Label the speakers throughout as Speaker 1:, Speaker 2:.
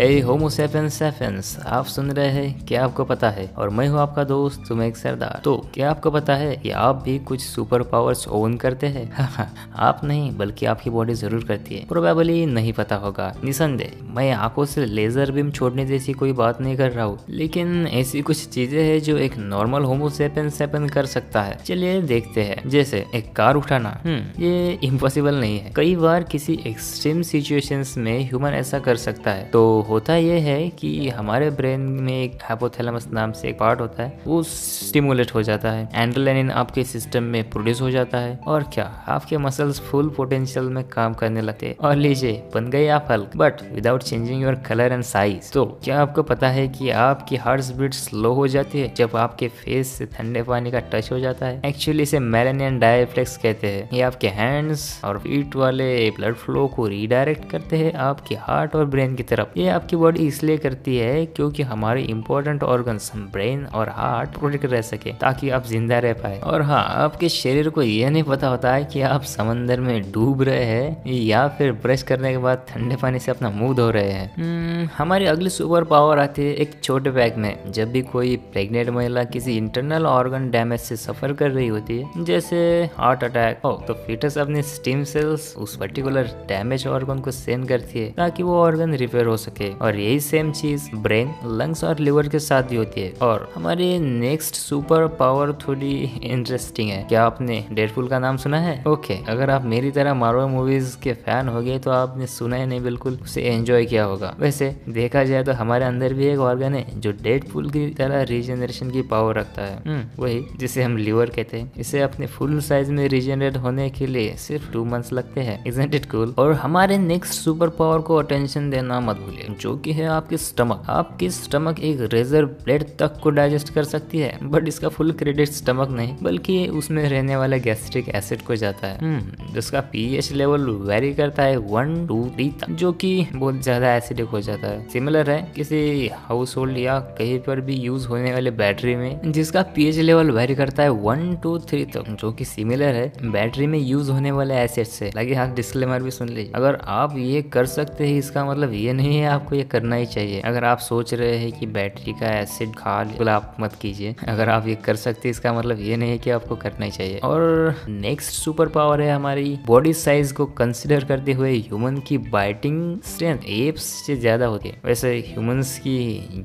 Speaker 1: हे होमो सेफेंस आप सुन रहे हैं क्या आपको पता है? और मैं हूँ आपका दोस्त तुम्हें सरदार। तो क्या आपको पता है कि आप भी कुछ सुपर पावर्स ओन करते हैं? आप नहीं, बल्कि आपकी बॉडी ज़रूर करती है। प्रोबेबली नहीं पता होगा। निसंदेह, मैं आँखों से लेजर बीम छोड़ने जैसी कोई बात नहीं कर रहा हूँ। लेकिन ऐसी कुछ चीज़ें है जो एक नॉर्मल होमो सेपेन सेपेन कर सकता है। चलिए देखते हैं। जैसे, एक कार उठाना। हम्म ये इम्पॉसिबल नहीं है। कई बार किसी एक्सट्रीम सिचुएशंस में ह्यूमन ऐसा कर सकता है। तो होता यह है कि हमारे ब्रेन में एक हाइपोथैलेमस नाम से एक पार्ट होता है, वो स्टिमुलेट हो जाता है। एंड्रोलेनिन आपके सिस्टम में प्रोड्यूस हो जाता है। और क्या, आपके मसल्स फुल पोटेंशियल में काम करने लगते हैं। और लीजिए, बन गए आप Hulk but without changing your colour and size तो क्या आपको पता है कि आपकी हार्ट बीट स्लो हो जाती है? जब आपके फेस से ठंडे पानी का टच हो जाता है। एक्चुअली इसे मेलेनियन डायफ्लेक्स कहते हैं। ये आपके हैंड्स और फीट वाले ब्लड फ्लो को रीडायरेक्ट करते हैं आपके हार्ट और ब्रेन की तरफ़। ये आपकी बॉडी इसलिए करती है क्योंकि हमारे इंपॉर्टेंट ऑर्गन ब्रेन और हार्ट प्रोटेक्ट रह सके ताकि आप ज़िंदा रह पाए। और हाँ आपके शरीर को यह नहीं पता होता है कि आप समंदर में डूब रहे हैं या फिर ब्रश करने के बाद ठंडे पानी से अपना मुँह धो रहे हैं। हम्म, हमारी अगली सुपर पावर आती है एक छोटे बैग में। जब भी कोई प्रेग्नेंट महिला किसी इंटरनल ऑर्गन डैमेज से सफ़र कर रही होती है जैसे हार्ट अटैक हो तो फिटस अपने स्टीम सेल्स उस पर्टिकुलर डैमेज ऑर्गन को सेंड करती है ताकि वो ऑर्गन रिपेयर हो सके। और यही सेम चीज़ ब्रेन लंग्स और लिवर के साथ भी होती है। और हमारी नेक्स्ट सुपर पावर थोड़ी इंटरेस्टिंग है। क्या आपने डेडपुल का नाम सुना है? ओके अगर आप मेरी तरह मार्वल मूवीज़ के फ़ैन हो गए तो आपने सुना ही नहीं बिल्कुल उसे एंजॉय किया होगा। वैसे देखा जाए तो हमारे अंदर भी एक ऑर्गन है जो डेडपुल की तरह रीजनरेशन की पावर रखता है। हम्म, वही जिसे हम लिवर कहते हैं। इसे अपने फुल साइज़ में रीजनरेट होने के लिए सिर्फ़ टू मंथ्स लगते हैं। इट कूल और हमारे नेक्स्ट सुपर पावर को अटेंशन देना मत भूलिए। जो कि है आपके स्टमक आपकी स्टमक एक रेजर ब्लेड तक को डाइजेस्ट कर सकती है बट इसका फुल क्रेडिट स्टमक नहीं बल्कि उसमें रहने वाले गैस्ट्रिक एसिड को जाता है। हम्म, जिसका पीएच लेवल वेरी करता है वन टू थ्री तक जो कि बहुत ज़्यादा एसिडिक हो जाता है। सिमिलर है किसी हाउस होल्ड या कहीं पर भी यूज़ होने वाले बैटरी में जिसका पीएच लेवल वेरी करता है वन टू थ्री तक जो कि सिमिलर है बैटरी में यूज़ होने वाले एसिड से। लगे हाथ डिस्क्लेमर भी सुन लीजिए। अगर आप ये कर सकते हैं इसका मतलब ये नहीं है आपको ये करना ही चाहिए। अगर आप सोच रहे हैं कि बैटरी का एसिड खा बिल्कुल आप मत कीजिए। अगर आप ये कर सकते हैं, इसका मतलब ये नहीं है कि आपको करना ही चाहिए। और नेक्स्ट सुपर पावर है हमारी। बॉडी साइज़ को कंसिडर करते हुए ह्यूमन की बाइटिंग स्ट्रेंथ एप्स से ज़्यादा होती है। वैसे ह्यूमंस की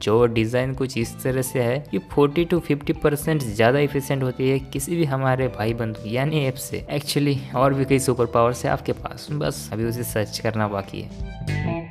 Speaker 1: जो डिज़ाइन कुछ इस तरह से है कि 40 टू 50 परसेंट ज़्यादा इफिशियंट होती है किसी भी हमारे भाई बंधु यानी एप से। एक्चुअली और भी कई सुपर पावर है आपके पास। बस, अभी उसे सर्च करना बाकी है।